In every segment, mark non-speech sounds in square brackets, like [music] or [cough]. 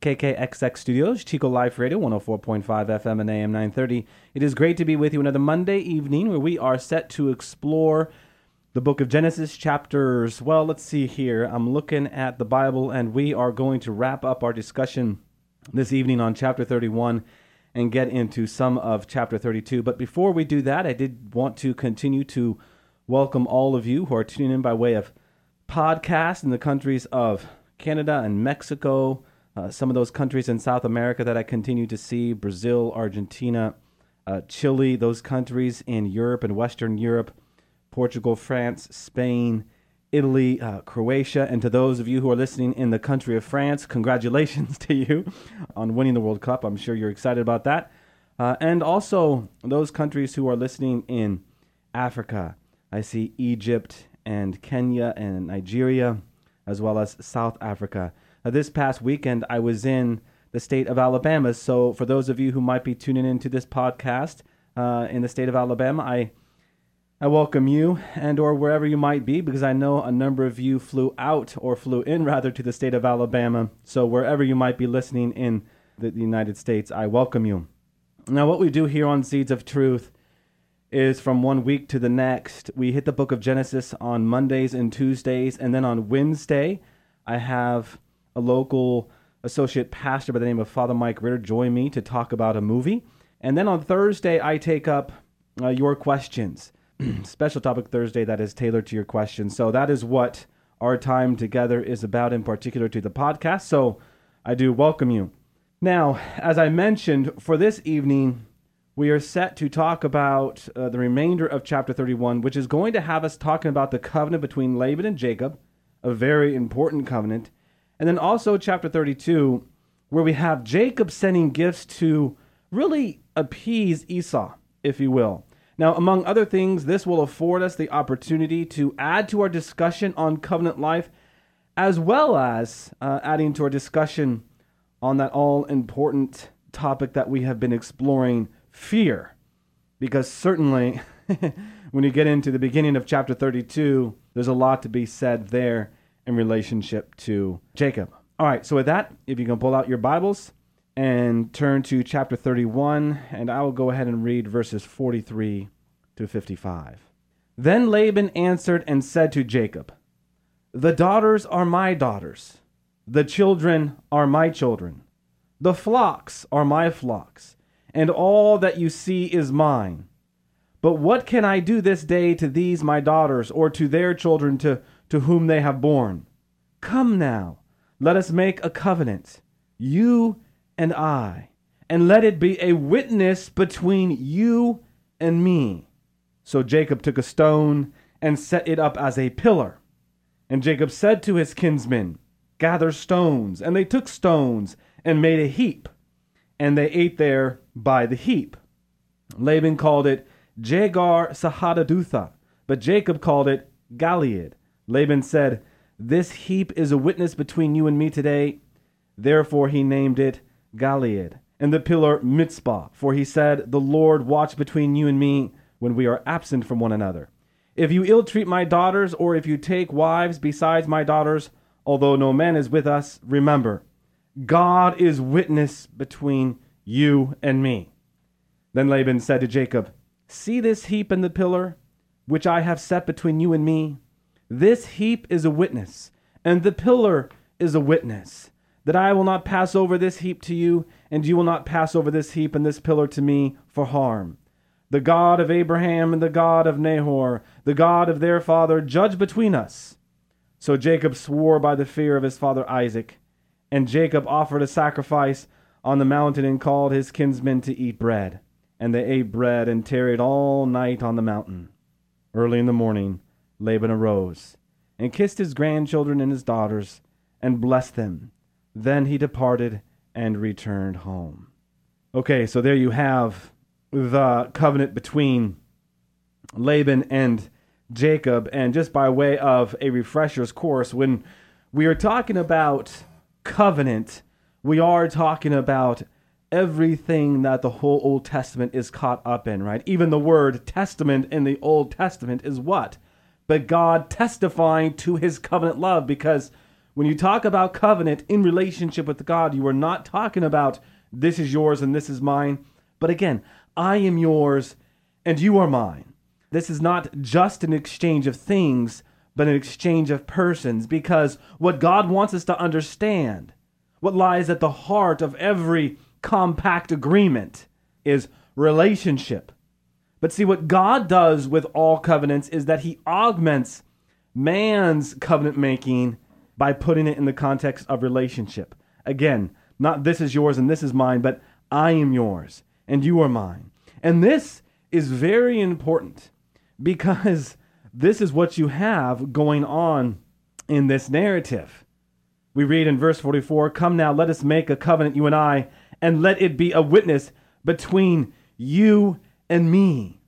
KKXX Studios, Chico Life Radio, 104.5 FM and AM 930. It is great to be with you another Monday evening where we are set to explore the book of Genesis, chapters. Well, let's see here. I'm looking at the Bible, and we are going to wrap up our discussion this evening on chapter 31 and get into some of chapter 32. But before we do that, I did want to continue to welcome all of you who are tuning in by way of podcast in the countries of Canada and Mexico uh, some of those countries in South America that I continue to see Brazil, Argentina, uh, Chile, those countries in Europe and Western Europe, Portugal, France, Spain, Italy, uh, Croatia, and to those of you who are listening in the country of France, congratulations [laughs] to you on winning the World Cup. I'm sure you're excited about that. Uh, and also those countries who are listening in Africa. I see Egypt and Kenya and Nigeria, as well as South Africa. Uh, this past weekend, I was in the state of Alabama. So, for those of you who might be tuning into this podcast uh, in the state of Alabama, I I welcome you and or wherever you might be because I know a number of you flew out or flew in rather to the state of Alabama. So wherever you might be listening in the, the United States, I welcome you. Now what we do here on Seeds of Truth is from one week to the next. We hit the book of Genesis on Mondays and Tuesdays and then on Wednesday I have a local associate pastor by the name of Father Mike Ritter join me to talk about a movie. And then on Thursday, I take up uh, your questions. [clears throat] Special topic Thursday that is tailored to your questions. So that is what our time together is about, in particular to the podcast. So I do welcome you. Now, as I mentioned, for this evening, we are set to talk about uh, the remainder of chapter 31, which is going to have us talking about the covenant between Laban and Jacob, a very important covenant and then also chapter 32, where we have Jacob sending gifts to really appease Esau, if you will. Now, among other things, this will afford us the opportunity to add to our discussion on covenant life, as well as uh, adding to our discussion on that all important topic that we have been exploring fear. Because certainly, [laughs] when you get into the beginning of chapter 32, there's a lot to be said there in relationship to Jacob. All right, so with that, if you can pull out your Bibles and turn to chapter 31, and I will go ahead and read verses 43 to 55. Then Laban answered and said to Jacob, The daughters are my daughters, the children are my children, the flocks are my flocks, and all that you see is mine. But what can I do this day to these my daughters, or to their children to to whom they have borne. Come now, let us make a covenant, you and I, and let it be a witness between you and me. So Jacob took a stone and set it up as a pillar. And Jacob said to his kinsmen, Gather stones. And they took stones and made a heap, and they ate there by the heap. Laban called it Jagar Sahadutha, but Jacob called it Galeed. Laban said, This heap is a witness between you and me today. Therefore he named it Galeed, and the pillar Mizpah, for he said, The Lord watch between you and me when we are absent from one another. If you ill treat my daughters, or if you take wives besides my daughters, although no man is with us, remember, God is witness between you and me. Then Laban said to Jacob, See this heap and the pillar, which I have set between you and me. This heap is a witness, and the pillar is a witness, that I will not pass over this heap to you, and you will not pass over this heap and this pillar to me for harm. The God of Abraham and the God of Nahor, the God of their father, judge between us. So Jacob swore by the fear of his father Isaac, and Jacob offered a sacrifice on the mountain and called his kinsmen to eat bread. And they ate bread and tarried all night on the mountain. Early in the morning, Laban arose and kissed his grandchildren and his daughters and blessed them. Then he departed and returned home. Okay, so there you have the covenant between Laban and Jacob. And just by way of a refresher's course, when we are talking about covenant, we are talking about everything that the whole Old Testament is caught up in, right? Even the word testament in the Old Testament is what? But God testifying to his covenant love because when you talk about covenant in relationship with God, you are not talking about this is yours and this is mine. But again, I am yours and you are mine. This is not just an exchange of things, but an exchange of persons because what God wants us to understand, what lies at the heart of every compact agreement is relationship. But see, what God does with all covenants is that he augments man's covenant making by putting it in the context of relationship. Again, not this is yours and this is mine, but I am yours and you are mine. And this is very important because this is what you have going on in this narrative. We read in verse 44 Come now, let us make a covenant, you and I, and let it be a witness between you and me.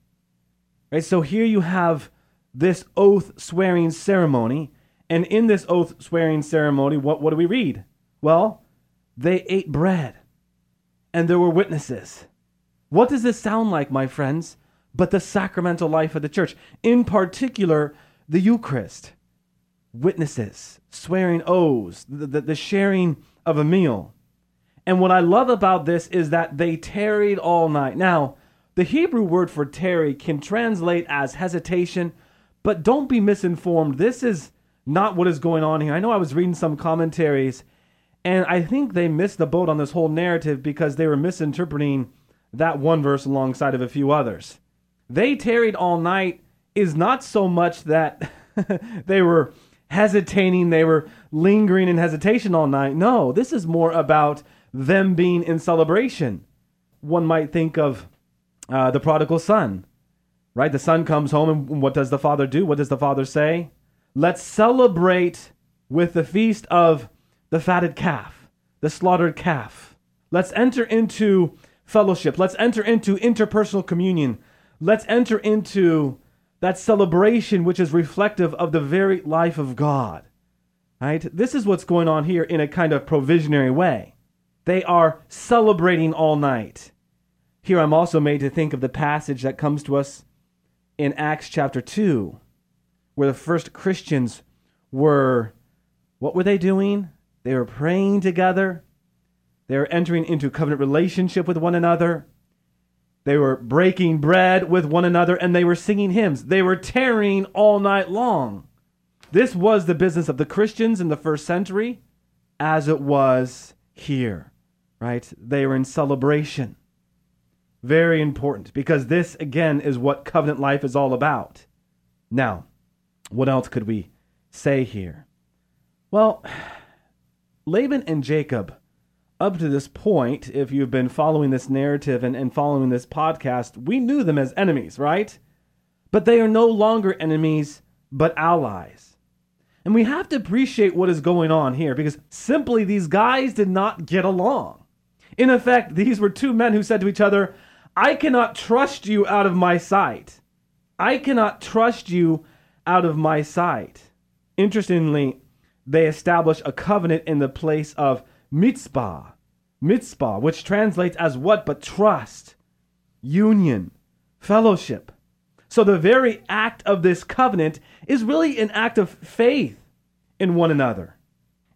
Right? So here you have this oath swearing ceremony. And in this oath swearing ceremony, what, what do we read? Well, they ate bread and there were witnesses. What does this sound like, my friends? But the sacramental life of the church, in particular, the Eucharist. Witnesses, swearing oaths, the, the, the sharing of a meal. And what I love about this is that they tarried all night. Now, the Hebrew word for tarry can translate as hesitation, but don't be misinformed. This is not what is going on here. I know I was reading some commentaries, and I think they missed the boat on this whole narrative because they were misinterpreting that one verse alongside of a few others. They tarried all night is not so much that [laughs] they were hesitating, they were lingering in hesitation all night. No, this is more about them being in celebration. One might think of uh, the prodigal son, right? The son comes home, and what does the father do? What does the father say? Let's celebrate with the feast of the fatted calf, the slaughtered calf. Let's enter into fellowship. Let's enter into interpersonal communion. Let's enter into that celebration which is reflective of the very life of God. Right? This is what's going on here in a kind of provisionary way. They are celebrating all night. Here I'm also made to think of the passage that comes to us in Acts chapter 2, where the first Christians were, what were they doing? They were praying together. They were entering into covenant relationship with one another. They were breaking bread with one another and they were singing hymns. They were tarrying all night long. This was the business of the Christians in the first century, as it was here right? They were in celebration. Very important because this, again, is what covenant life is all about. Now, what else could we say here? Well, Laban and Jacob, up to this point, if you've been following this narrative and, and following this podcast, we knew them as enemies, right? But they are no longer enemies, but allies. And we have to appreciate what is going on here because simply these guys did not get along. In effect, these were two men who said to each other, I cannot trust you out of my sight. I cannot trust you out of my sight. Interestingly, they establish a covenant in the place of Mizpah. Mizpah, which translates as what but trust, union, fellowship. So the very act of this covenant is really an act of faith in one another.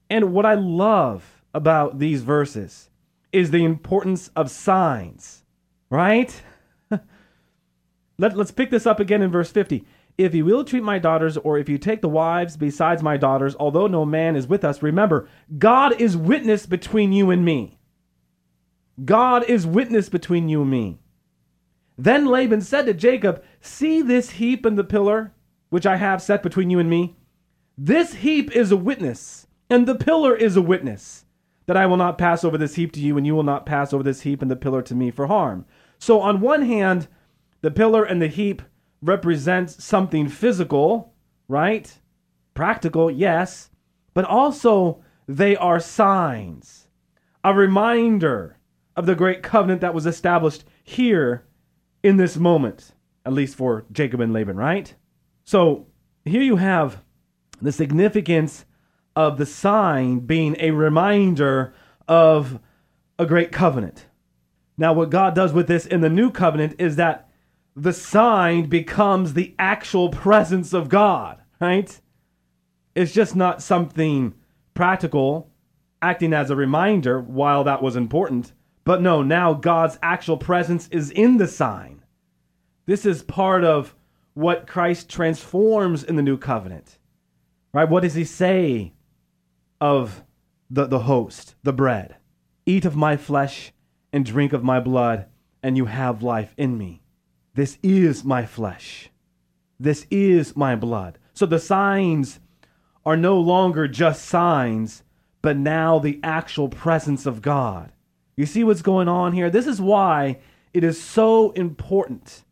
And what I love about these verses is the importance of signs, right? [laughs] Let, let's pick this up again in verse 50. If you will treat my daughters, or if you take the wives besides my daughters, although no man is with us, remember, God is witness between you and me. God is witness between you and me. Then Laban said to Jacob, See this heap and the pillar which I have set between you and me? This heap is a witness, and the pillar is a witness that I will not pass over this heap to you, and you will not pass over this heap and the pillar to me for harm. So, on one hand, the pillar and the heap represent something physical, right? Practical, yes, but also they are signs, a reminder of the great covenant that was established here in this moment, at least for Jacob and Laban, right? So here you have the significance of the sign being a reminder of a great covenant. Now, what God does with this in the new covenant is that the sign becomes the actual presence of God, right? It's just not something practical acting as a reminder while that was important. But no, now God's actual presence is in the sign. This is part of what Christ transforms in the new covenant. Right? What does he say of the, the host, the bread? Eat of my flesh and drink of my blood, and you have life in me. This is my flesh. This is my blood. So the signs are no longer just signs, but now the actual presence of God. You see what's going on here? This is why it is so important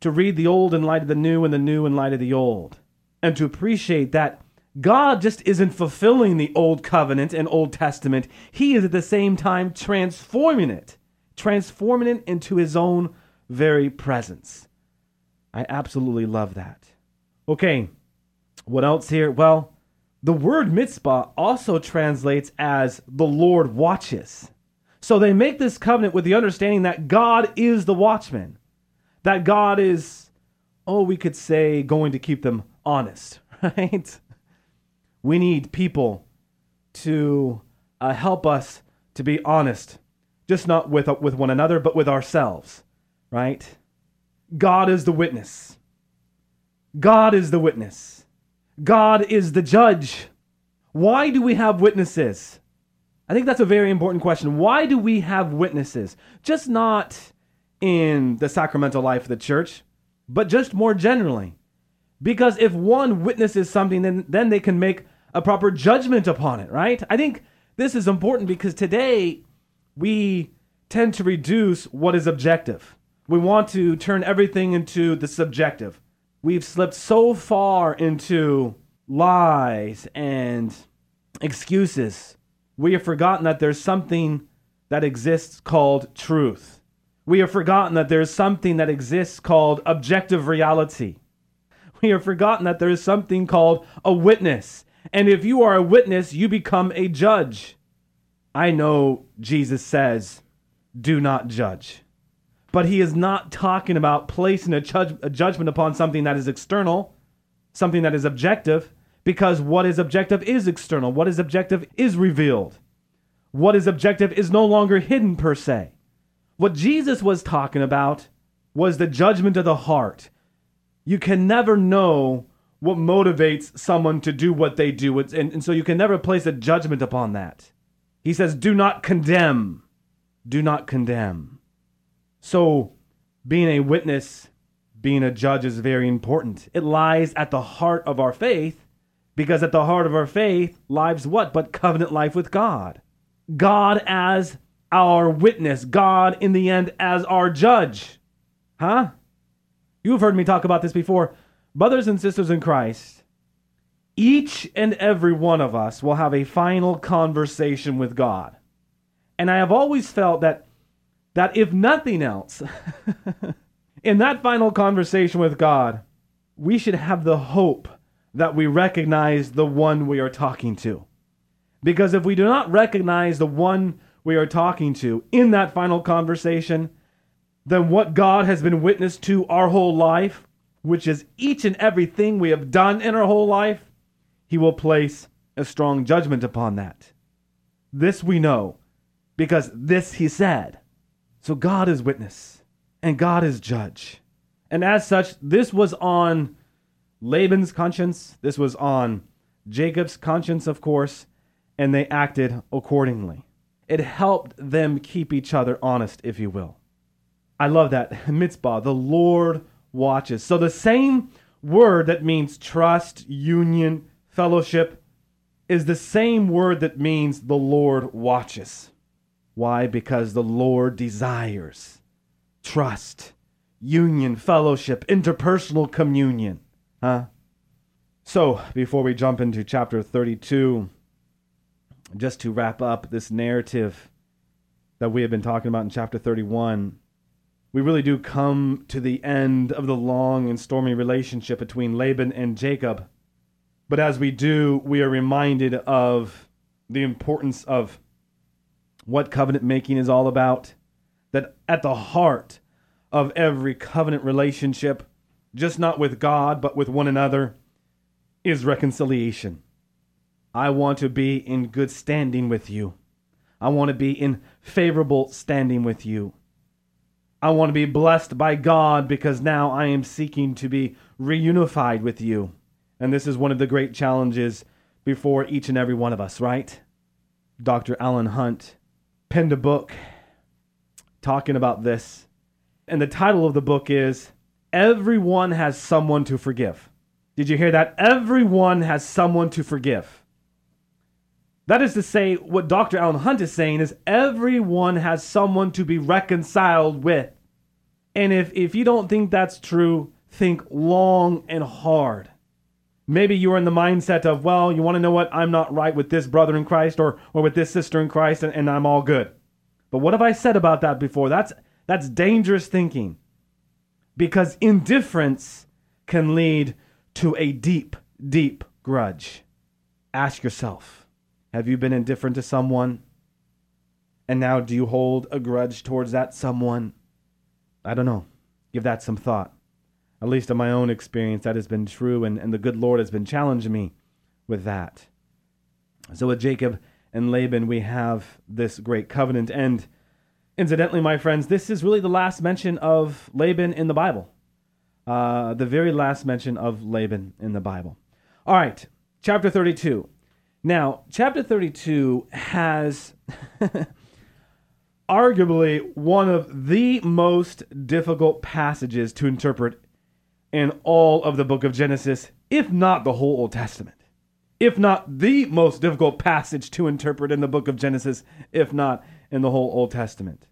to read the old in light of the new and the new in light of the old, and to appreciate that God just isn't fulfilling the old covenant and Old Testament. He is at the same time transforming it, transforming it into his own very presence. I absolutely love that. Okay, what else here? Well, the word Mizpah also translates as the Lord watches. So they make this covenant with the understanding that God is the watchman, that God is, oh, we could say, going to keep them honest, [laughs] right? We need people to uh, help us to be honest, just not with, uh, with one another, but with ourselves, right? God is the witness. God is the witness. God is the judge. Why do we have witnesses? I think that's a very important question. Why do we have witnesses? Just not in the sacramental life of the church, but just more generally. Because if one witnesses something, then, then they can make a proper judgment upon it, right? I think this is important because today we tend to reduce what is objective. We want to turn everything into the subjective. We've slipped so far into lies and excuses. We have forgotten that there's something that exists called truth. We have forgotten that there's something that exists called objective reality. We have forgotten that there is something called a witness. And if you are a witness, you become a judge. I know Jesus says, do not judge but he is not talking about placing a, judge, a judgment upon something that is external, something that is objective, because what is objective is external. What is objective is revealed. What is objective is no longer hidden per se. What Jesus was talking about was the judgment of the heart. You can never know what motivates someone to do what they do, and, and so you can never place a judgment upon that. He says, Do not condemn. Do not condemn. So, being a witness, being a judge is very important. It lies at the heart of our faith because at the heart of our faith lies what? But covenant life with God. God as our witness, God in the end as our judge. Huh? You've heard me talk about this before. Brothers and sisters in Christ, each and every one of us will have a final conversation with God. And I have always felt that that if nothing else, [laughs] in that final conversation with God, we should have the hope that we recognize the one we are talking to. Because if we do not recognize the one we are talking to in that final conversation, then what God has been witness to our whole life, which is each and everything we have done in our whole life, He will place a strong judgment upon that. This we know, because this He said. So God is witness and God is judge. And as such, this was on Laban's conscience, this was on Jacob's conscience, of course, and they acted accordingly. It helped them keep each other honest, if you will. I love that. Mizpah, the Lord watches. So the same word that means trust, union, fellowship is the same word that means the Lord watches. Why? Because the Lord desires trust, union, fellowship, interpersonal communion. Huh? So, before we jump into chapter 32, just to wrap up this narrative that we have been talking about in chapter 31, we really do come to the end of the long and stormy relationship between Laban and Jacob. But as we do, we are reminded of the importance of what covenant making is all about. That at the heart of every covenant relationship, just not with God, but with one another, is reconciliation. I want to be in good standing with you. I want to be in favorable standing with you. I want to be blessed by God because now I am seeking to be reunified with you. And this is one of the great challenges before each and every one of us, right? Dr. Alan Hunt penned a book talking about this. And the title of the book is Everyone Has Someone to Forgive. Did you hear that? Everyone has someone to forgive. That is to say, what Dr. Alan Hunt is saying is everyone has someone to be reconciled with. And if, if you don't think that's true, think long and hard. Maybe you are in the mindset of, well, you want to know what? I'm not right with this brother in Christ or, or with this sister in Christ, and, and I'm all good. But what have I said about that before? That's, that's dangerous thinking because indifference can lead to a deep, deep grudge. Ask yourself have you been indifferent to someone? And now do you hold a grudge towards that someone? I don't know. Give that some thought. At least in my own experience, that has been true, and, and the good Lord has been challenging me with that. So with Jacob and Laban, we have this great covenant. And incidentally, my friends, this is really the last mention of Laban in the Bible. Uh, the very last mention of Laban in the Bible. All right, chapter 32. Now, chapter 32 has [laughs] arguably one of the most difficult passages to interpret in all of the book of Genesis, if not the whole Old Testament. If not the most difficult passage to interpret in the book of Genesis, if not in the whole Old Testament.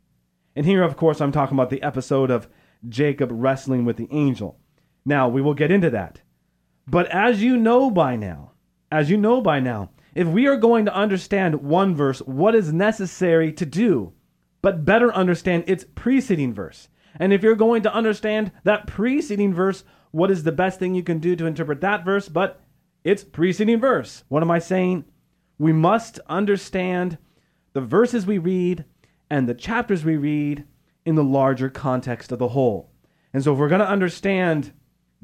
And here, of course, I'm talking about the episode of Jacob wrestling with the angel. Now, we will get into that. But as you know by now, as you know by now, if we are going to understand one verse, what is necessary to do, but better understand its preceding verse. And if you're going to understand that preceding verse, what is the best thing you can do to interpret that verse? But its preceding verse. What am I saying? We must understand the verses we read and the chapters we read in the larger context of the whole. And so, if we're going to understand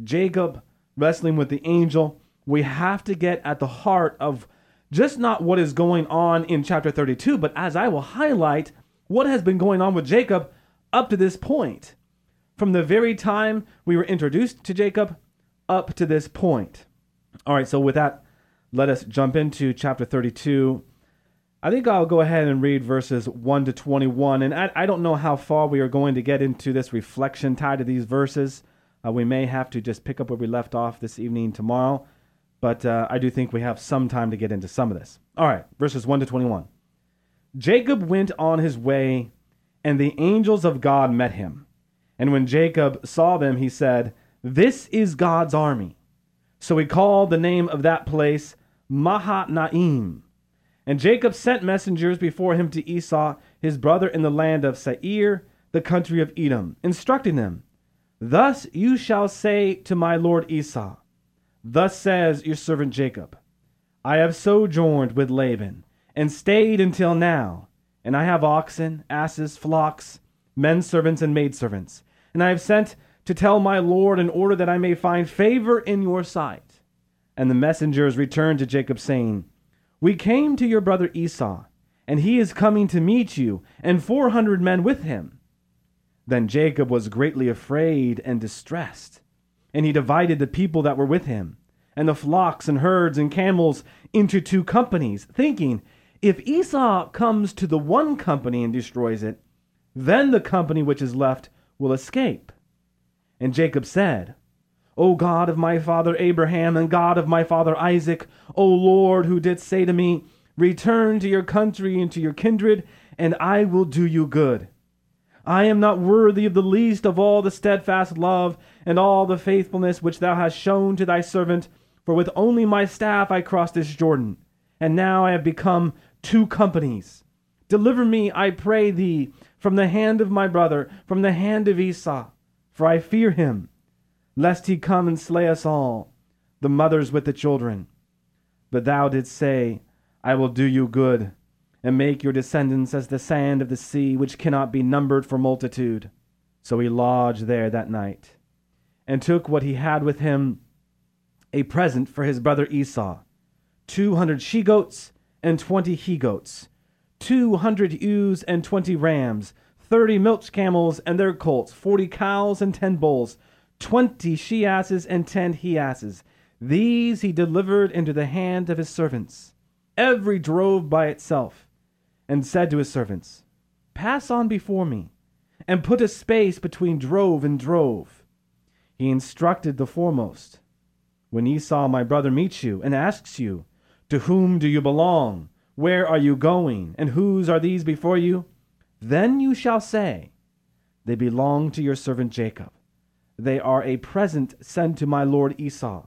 Jacob wrestling with the angel, we have to get at the heart of just not what is going on in chapter 32, but as I will highlight, what has been going on with Jacob up to this point. From the very time we were introduced to Jacob up to this point. All right, so with that, let us jump into chapter 32 I think I'll go ahead and read verses 1 to 21. And I, I don't know how far we are going to get into this reflection tied to these verses. Uh, we may have to just pick up where we left off this evening tomorrow. But uh, I do think we have some time to get into some of this. All right, verses 1 to 21. Jacob went on his way, and the angels of God met him. And when Jacob saw them, he said, This is God's army. So he called the name of that place Mahanaim and Jacob sent messengers before him to Esau, his brother, in the land of Seir, the country of Edom, instructing them, Thus you shall say to my lord Esau, Thus says your servant Jacob, I have sojourned with Laban, and stayed until now, and I have oxen, asses, flocks, men servants, and maidservants, and I have sent to tell my lord in order that I may find favor in your sight. And the messengers returned to Jacob, saying, we came to your brother Esau, and he is coming to meet you, and four hundred men with him. Then Jacob was greatly afraid and distressed, and he divided the people that were with him, and the flocks and herds and camels into two companies, thinking, If Esau comes to the one company and destroys it, then the company which is left will escape. And Jacob said, O God of my father Abraham and God of my father Isaac, O Lord, who didst say to me, Return to your country and to your kindred, and I will do you good. I am not worthy of the least of all the steadfast love and all the faithfulness which thou hast shown to thy servant, for with only my staff I crossed this Jordan, and now I have become two companies. Deliver me, I pray thee, from the hand of my brother, from the hand of Esau, for I fear him, lest he come and slay us all, the mothers with the children. But thou didst say, I will do you good, and make your descendants as the sand of the sea, which cannot be numbered for multitude. So he lodged there that night, and took what he had with him a present for his brother Esau two hundred she goats and twenty he goats, two hundred ewes and twenty rams, thirty milch camels and their colts, forty cows and ten bulls, twenty she asses and ten he asses. These he delivered into the hand of his servants, every drove by itself, and said to his servants, Pass on before me, and put a space between drove and drove. He instructed the foremost. When Esau my brother meets you and asks you, To whom do you belong? Where are you going? And whose are these before you? Then you shall say, They belong to your servant Jacob. They are a present sent to my lord Esau,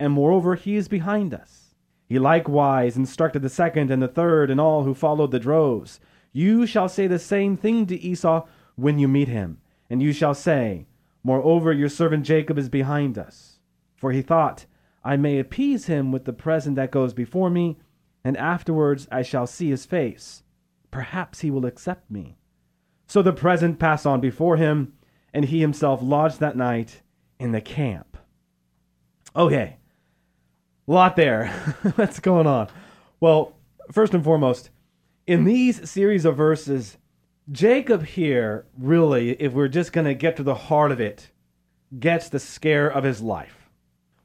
and moreover he is behind us. He likewise instructed the second and the third and all who followed the droves. You shall say the same thing to Esau when you meet him, and you shall say, Moreover, your servant Jacob is behind us. For he thought, I may appease him with the present that goes before me, and afterwards I shall see his face. Perhaps he will accept me. So the present passed on before him, and he himself lodged that night in the camp. Okay, lot there. [laughs] What's going on? Well, first and foremost, in these series of verses, Jacob here, really, if we're just going to get to the heart of it, gets the scare of his life.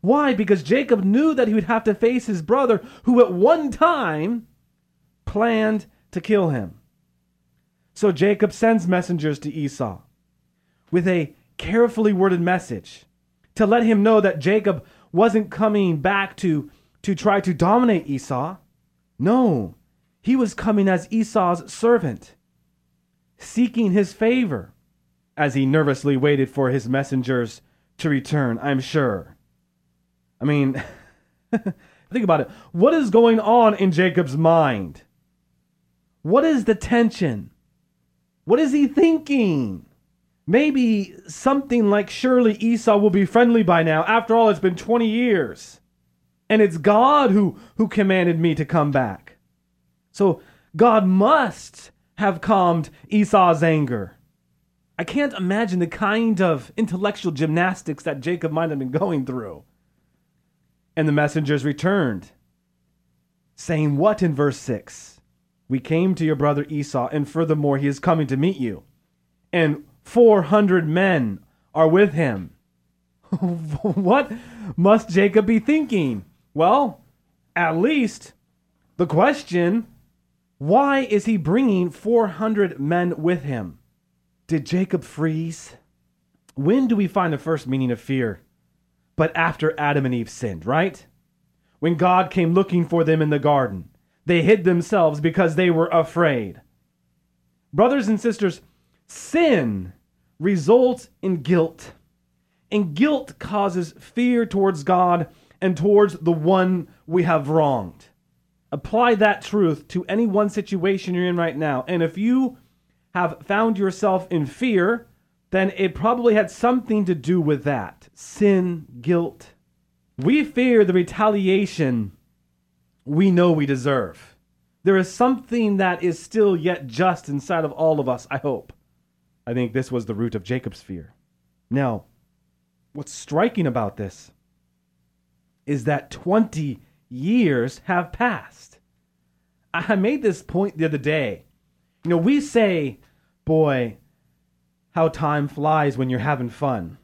Why? Because Jacob knew that he would have to face his brother, who at one time planned to kill him. So Jacob sends messengers to Esau with a carefully worded message to let him know that Jacob wasn't coming back to, to try to dominate Esau. No, he was coming as Esau's servant, seeking his favor, as he nervously waited for his messengers to return, I'm sure. I mean, [laughs] think about it. What is going on in Jacob's mind? What is the tension? What is he thinking? Maybe something like surely Esau will be friendly by now. After all, it's been 20 years. And it's God who, who commanded me to come back. So God must have calmed Esau's anger. I can't imagine the kind of intellectual gymnastics that Jacob might have been going through. And the messengers returned, saying, What in verse 6? We came to your brother Esau, and furthermore, he is coming to meet you. And 400 men are with him. [laughs] what must Jacob be thinking? Well, at least the question why is he bringing 400 men with him? Did Jacob freeze? When do we find the first meaning of fear? But after Adam and Eve sinned, right? When God came looking for them in the garden, they hid themselves because they were afraid. Brothers and sisters, sin results in guilt. And guilt causes fear towards God and towards the one we have wronged. Apply that truth to any one situation you're in right now. And if you have found yourself in fear, then it probably had something to do with that sin, guilt. We fear the retaliation we know we deserve. There is something that is still yet just inside of all of us, I hope. I think this was the root of Jacob's fear. Now, what's striking about this is that 20 years have passed. I made this point the other day. You know, we say, boy, how time flies when you're having fun.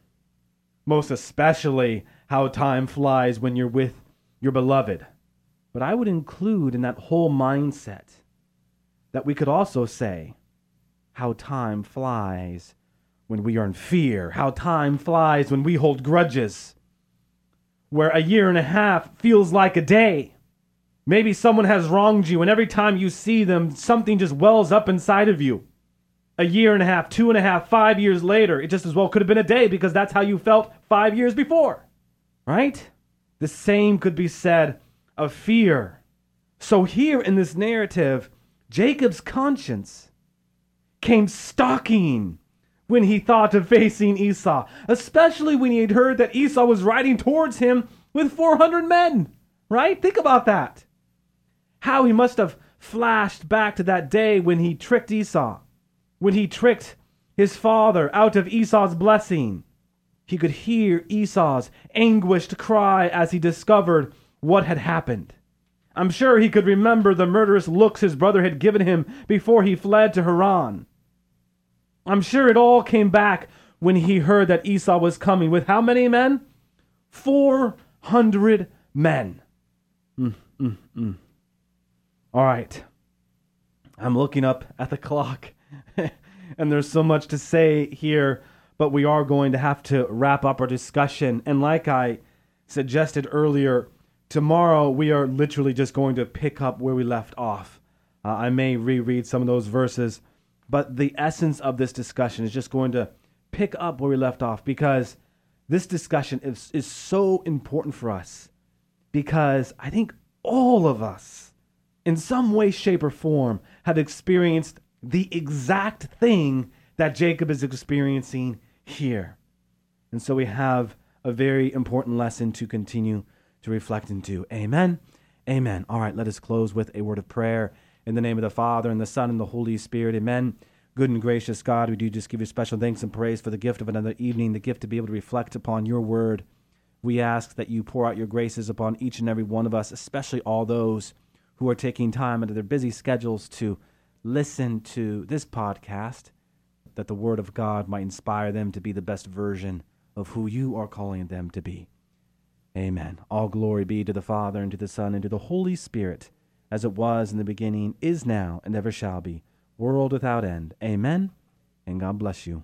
Most especially how time flies when you're with your beloved. But I would include in that whole mindset that we could also say, how time flies when we are in fear, how time flies when we hold grudges, where a year and a half feels like a day. Maybe someone has wronged you, and every time you see them, something just wells up inside of you. A year and a half, two and a half, five years later, it just as well could have been a day because that's how you felt five years before. Right? The same could be said of fear. So, here in this narrative, Jacob's conscience came stalking when he thought of facing Esau, especially when he had heard that Esau was riding towards him with 400 men. Right? Think about that. How he must have flashed back to that day when he tricked Esau, when he tricked his father out of Esau's blessing. He could hear Esau's anguished cry as he discovered what had happened. I'm sure he could remember the murderous looks his brother had given him before he fled to Haran. I'm sure it all came back when he heard that Esau was coming with how many men? 400 men. Mm, mm, mm. All right. I'm looking up at the clock, [laughs] and there's so much to say here, but we are going to have to wrap up our discussion. And like I suggested earlier, tomorrow we are literally just going to pick up where we left off. Uh, I may reread some of those verses, but the essence of this discussion is just going to pick up where we left off because this discussion is, is so important for us because I think all of us, in some way, shape, or form, have experienced the exact thing that Jacob is experiencing here. And so we have a very important lesson to continue to reflect into. Amen. Amen. All right, let us close with a word of prayer in the name of the Father, and the Son, and the Holy Spirit. Amen. Good and gracious God, we do just give you special thanks and praise for the gift of another evening, the gift to be able to reflect upon your word. We ask that you pour out your graces upon each and every one of us, especially all those who are taking time out of their busy schedules to listen to this podcast, that the word of God might inspire them to be the best version of who you are calling them to be. Amen. All glory be to the Father, and to the Son, and to the Holy Spirit, as it was in the beginning, is now, and ever shall be, world without end. Amen. And God bless you.